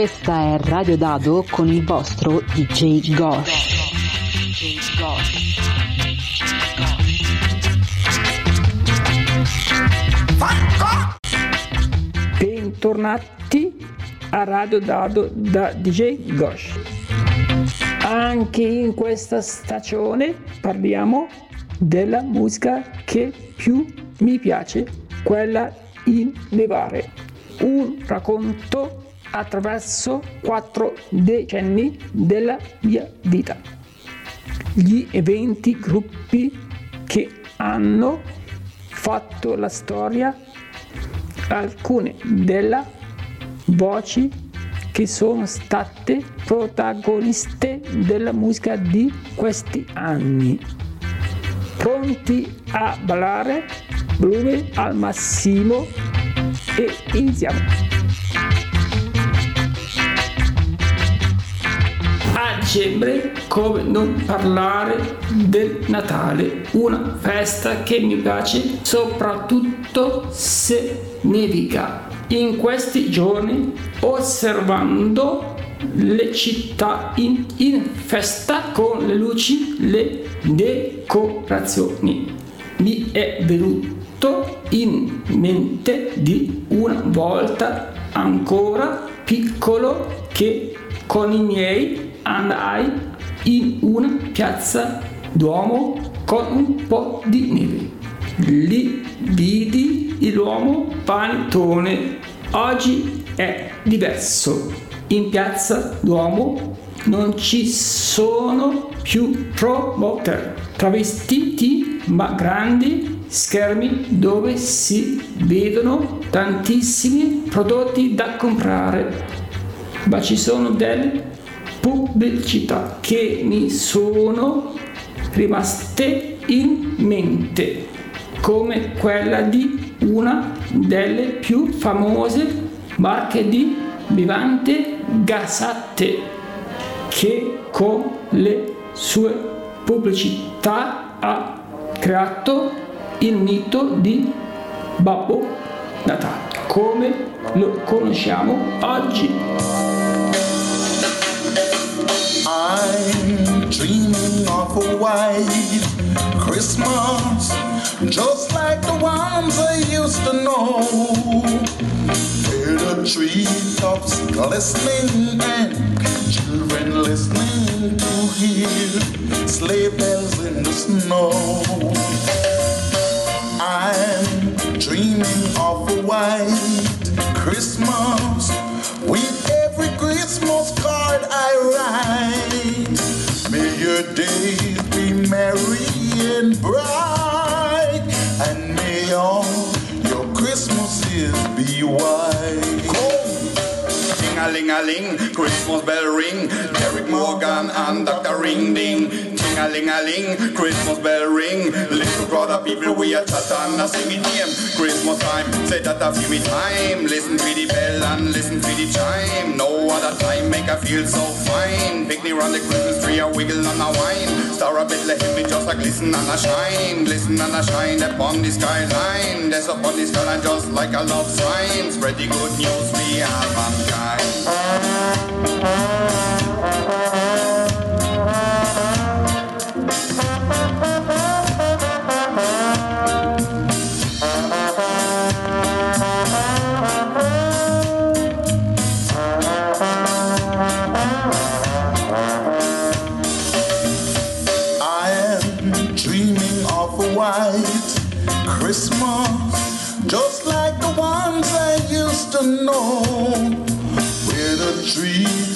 Questa è Radio Dado con il vostro DJ Gosh. Bentornati a Radio Dado da DJ Gosh. Anche in questa stagione parliamo della musica che più mi piace, quella in levare. Un racconto attraverso quattro decenni della mia vita. Gli eventi, gruppi che hanno fatto la storia, alcune delle voci che sono state protagoniste della musica di questi anni. Pronti a ballare? Volume al massimo e iniziamo. Dicembre, come non parlare del Natale, una festa che mi piace soprattutto se nevica. In questi giorni, osservando le città in, in festa con le luci, le decorazioni, mi è venuto in mente di una volta ancora piccolo che con i miei andai in una piazza Duomo con un po' di neve. Lì vidi l'uomo panettone. Oggi è diverso. In piazza Duomo non ci sono più promoter travestiti ma grandi schermi dove si vedono tantissimi prodotti da comprare ma ci sono delle pubblicità che mi sono rimaste in mente come quella di una delle più famose marche di vivante gasate che con le sue pubblicità ha creato il mito di Babbo Natale come lo conosciamo oggi. I'm dreaming of a white Christmas, just like the ones I used to know. Where the treetops glistening and children listening to hear sleigh bells in the snow. I'm dreaming of a white Christmas with every Christmas card I. Your days be merry and bright, and may all your Christmases be white. Ding a ling a ling, Christmas bell ring. Derek Morgan and Dr. Ring Ding. Ding a ling a ling, Christmas bell ring. Little brother people we are chat and a sing it name. Christmas time, say that a few me time. Listen to the bell and listen to the chime. No other time make I feel so fine. Picnic round the Christmas tree, a wiggle and a wine. Star of Bethlehem, me just a glisten and a shine. Glisten and a shine upon the skyline. There's upon the skyline just like a love sign. Spread the good news we have mankind.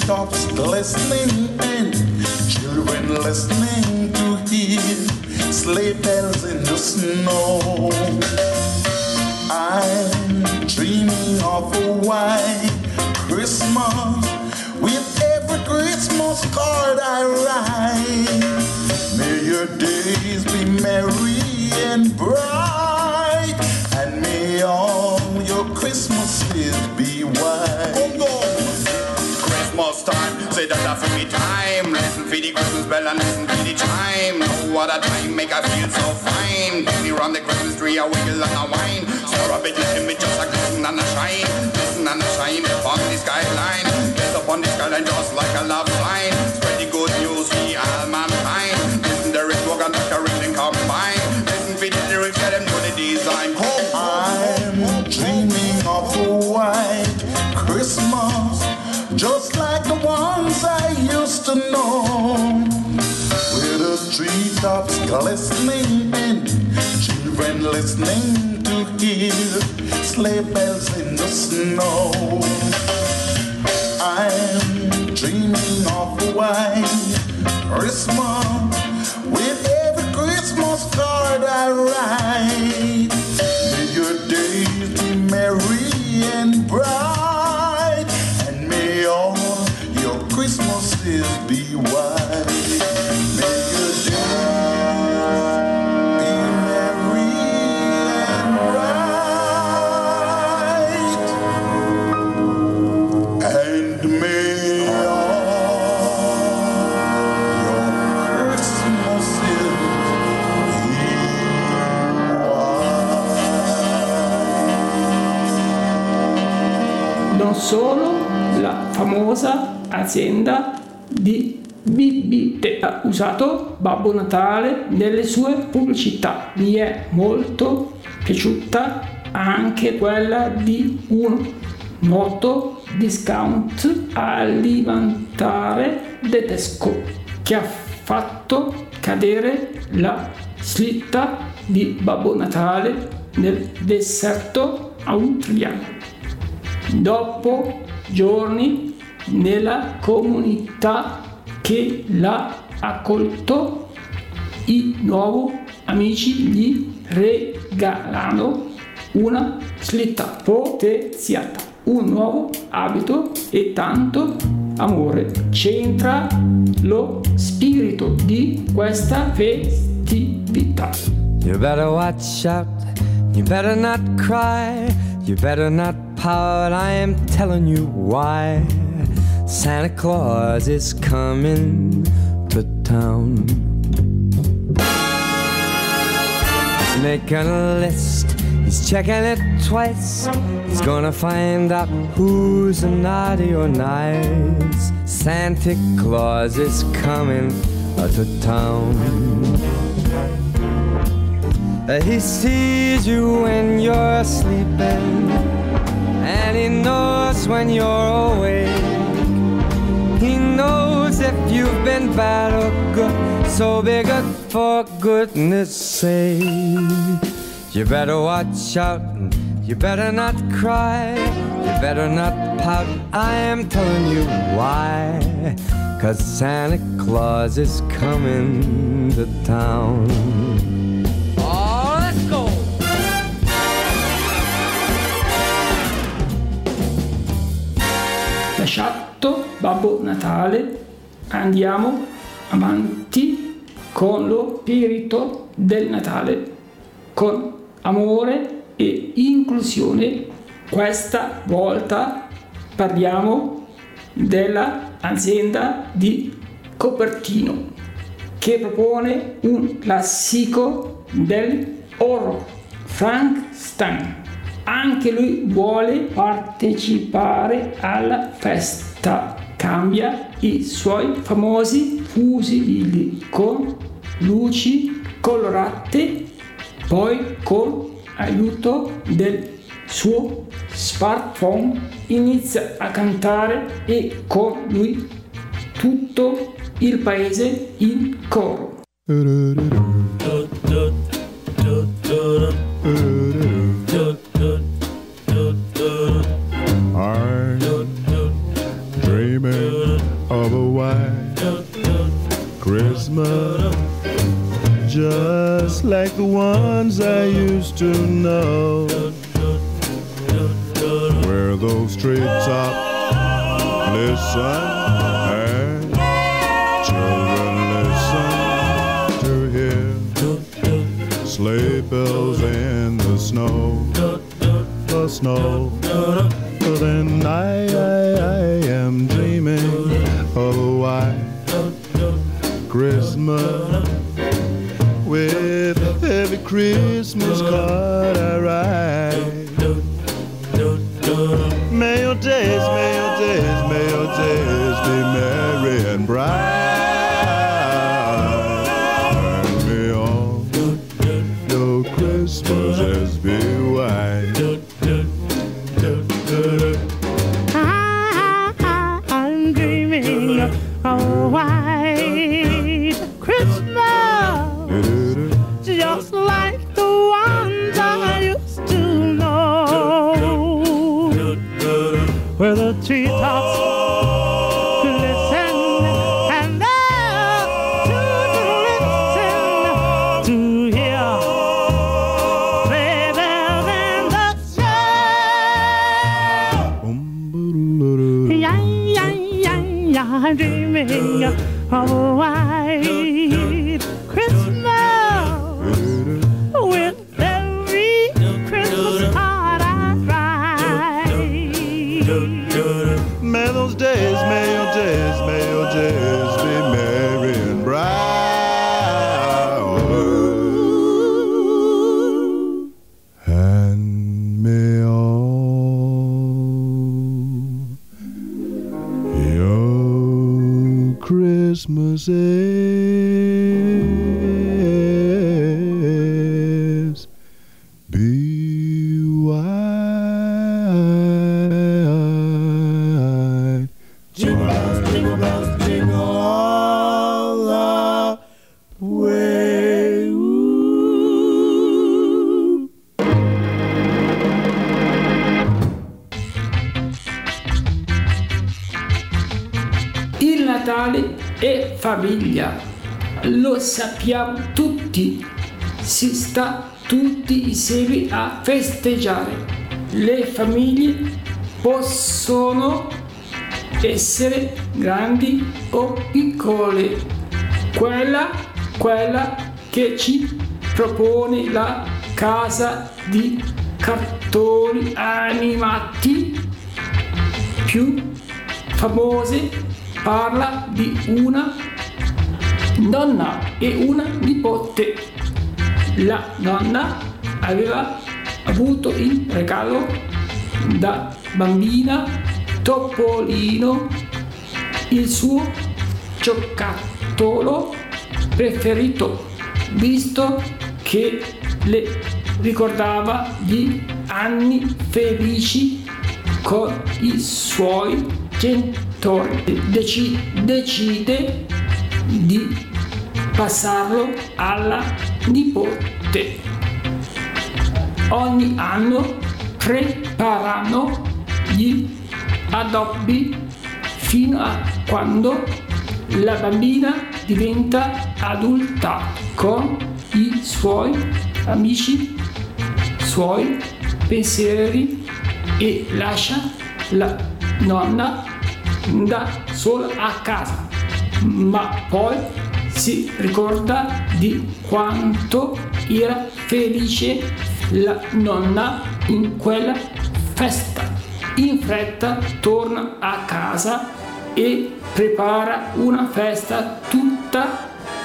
Treetops glistening and children listening to hear sleigh bells in the snow. I'm dreaming of a white Christmas with every Christmas card I write. May your days be merry and bright, and may all your Christmases be white. Christmas time, say that a for me time. Listen for the Christmas bell and listen for the chime. No other time make I feel so fine. Picnic round the Christmas tree, a wiggle and a wine. Stir a bit, let me just a treetops glistening and children listening to hear sleigh bells in the snow. I'm dreaming of a white Christmas non solo la famosa azienda di bibite ha usato Babbo Natale nelle sue pubblicità. Mi è molto piaciuta anche quella di un noto discount alimentare tedesco che ha fatto cadere la slitta di Babbo Natale nel deserto australiano. Dopo giorni nella comunità che l'ha accolto, i nuovi amici gli regalano una slitta potenziata, un nuovo abito e tanto amore. C'entra lo spirito di questa festività. You better watch out, you better not cry, you better not pout, I am telling you why. Santa Claus is coming to town. He's making a list, he's checking it twice. He's gonna find out who's naughty or nice. Santa Claus is coming to town. He sees you when you're sleeping, and he knows when you're awake. He knows if you've been bad or good, so be good for goodness sake. You better watch out, you better not cry, you better not pout. I am telling you why. Cause Santa Claus is coming to town. Lasciato Babbo Natale, andiamo avanti con lo spirito del Natale, con amore e inclusione. Questa volta parliamo dell'azienda di Copertino che propone un classico del horror, Frankenstein. Anche lui vuole partecipare alla festa. Cambia i suoi famosi fusili con luci colorate, poi con aiuto del suo smartphone inizia a cantare e con lui tutto il paese in coro. Christmas, just like the ones I used to know, where those treetops listen and children listen to hear sleigh bells in the snow the snow. Then I, I, I am dreaming of Christmas with every Christmas card I write. May your days, Oh, I say. Sappiamo tutti, si sta tutti insieme a festeggiare. Le famiglie possono essere grandi o piccole. Quella, quella che ci propone la casa di cartoni animati più famose parla di una donna e una nipote. La donna aveva avuto in regalo da bambina Topolino il suo giocattolo preferito, visto che le ricordava gli anni felici con i suoi genitori. Deci- decide di passarlo alla nipote. Ogni anno preparano gli addobbi fino a quando la bambina diventa adulta con i suoi amici, suoi pensieri e lascia la nonna da sola a casa, ma poi si ricorda di quanto era felice la nonna in quella festa. In fretta torna a casa e prepara una festa tutta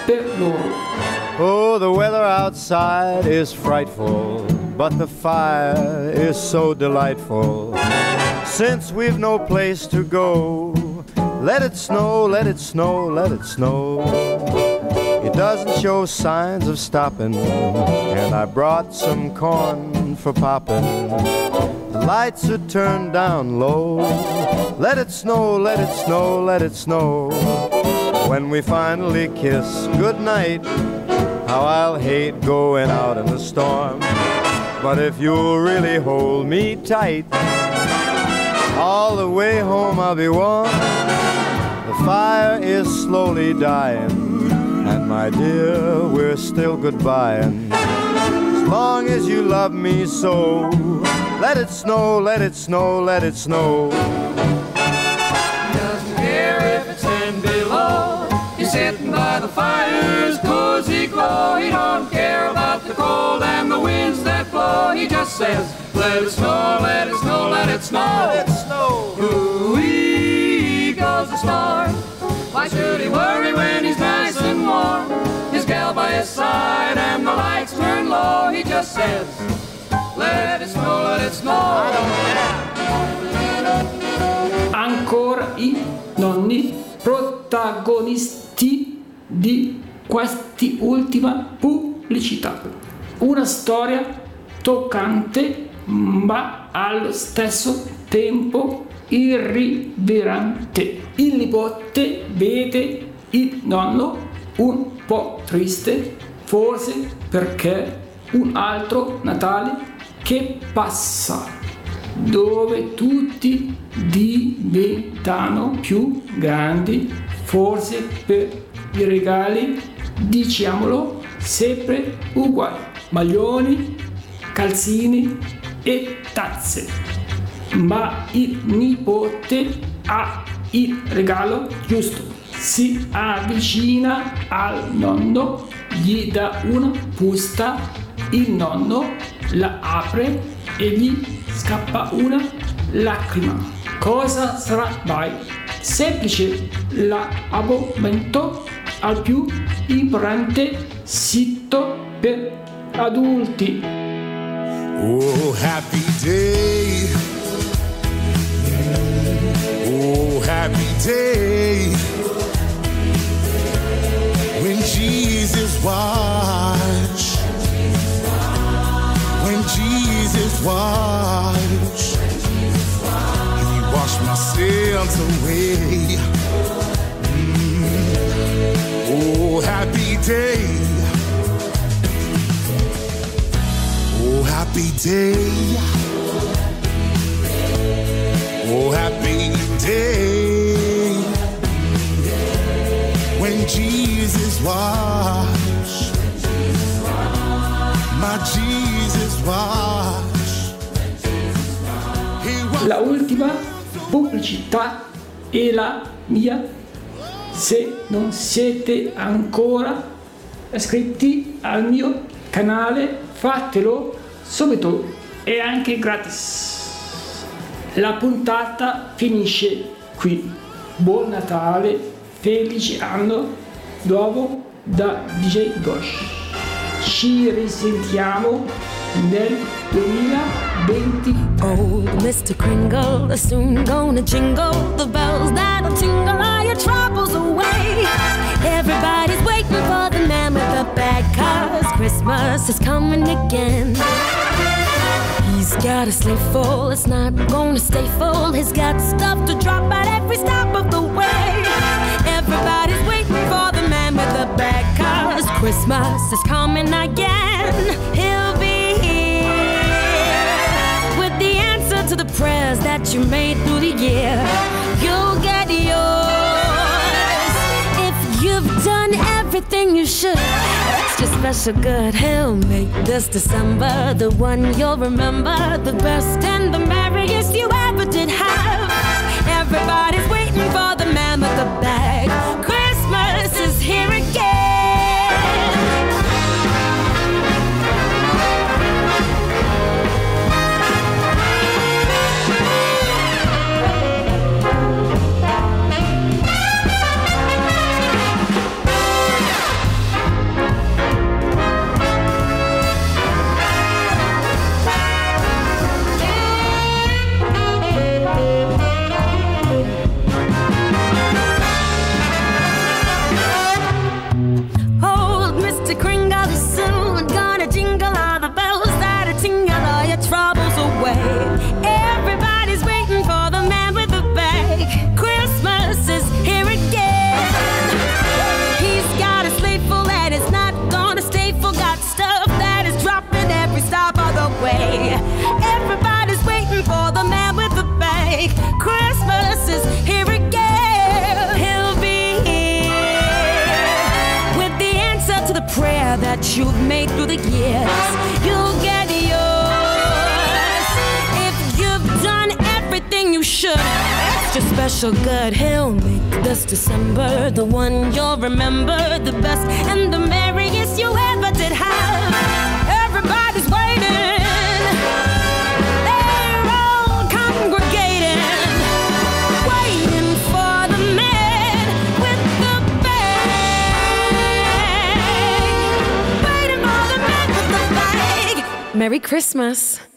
per loro. Oh, the weather outside is frightful, but the fire is so delightful. Since we've no place to go, let it snow, let it snow, let it snow. Doesn't show signs of stopping, and I brought some corn for popping. The lights are turned down low. Let it snow, let it snow, let it snow. When we finally kiss goodnight, how I'll hate going out in the storm. But if you'll really hold me tight, all the way home I'll be warm. The fire is slowly dying, my dear, we're still goodbying. As long as you love me so, let it snow, let it snow, let it snow. doesn't care if it's ten below. He's sitting by the fire's cozy glow. He don't care about the cold and the winds that blow. He just says, let it snow, let it snow, let it snow. Let it snow. Ooh-wee goes the star. Why should he worry when he's nice His gal by his side and the lights turn low. He just says, let it snow, let it snow. I don't care. ancora i nonni protagonisti di quest'ultima pubblicità. una storia toccante ma allo stesso tempo irriverente. Il nipote vede il nonno un po' triste, forse perché un altro Natale che passa, dove tutti diventano più grandi, forse per i regali, diciamolo, sempre uguali. Maglioni, calzini e tazze. Ma il nipote ha il regalo giusto. Si avvicina al nonno, gli dà una busta, il nonno la apre e gli scappa una lacrima. Cosa sarà mai? Semplice l'abbonamento al più importante sito per adulti. Oh, happy day. Oh, happy day. Washed. He washed my sins away. Mm. Oh, happy day. Oh, happy day. Oh, happy day. When Jesus washed. My Jesus La ultima pubblicità è la mia. Se non siete ancora iscritti al mio canale, fatelo subito, è anche gratis. La puntata finisce qui. Buon Natale, felice anno nuovo da DJ Gosh. Ci risentiamo nel 2020. Old Mr. Kringle is soon gonna jingle the bells that'll tingle all your troubles away. Everybody's waiting for the man with the bag, cause Christmas is coming again. He's got a sleigh full, it's not gonna stay full. He's got stuff to drop at every stop of the way. Everybody's waiting for the man with the bag, cause Christmas is coming again. He'll to the prayers that you made through the year. You'll get yours if you've done everything you should. Extra special good. He'll make this December the one you'll remember, the best and the merriest you ever did have. Everybody's waiting for the man with the bag. The years. You'll get yours if you've done everything you should. Extra special good, he'll make this December the one you'll remember the best and the merriest you ever Merry Christmas.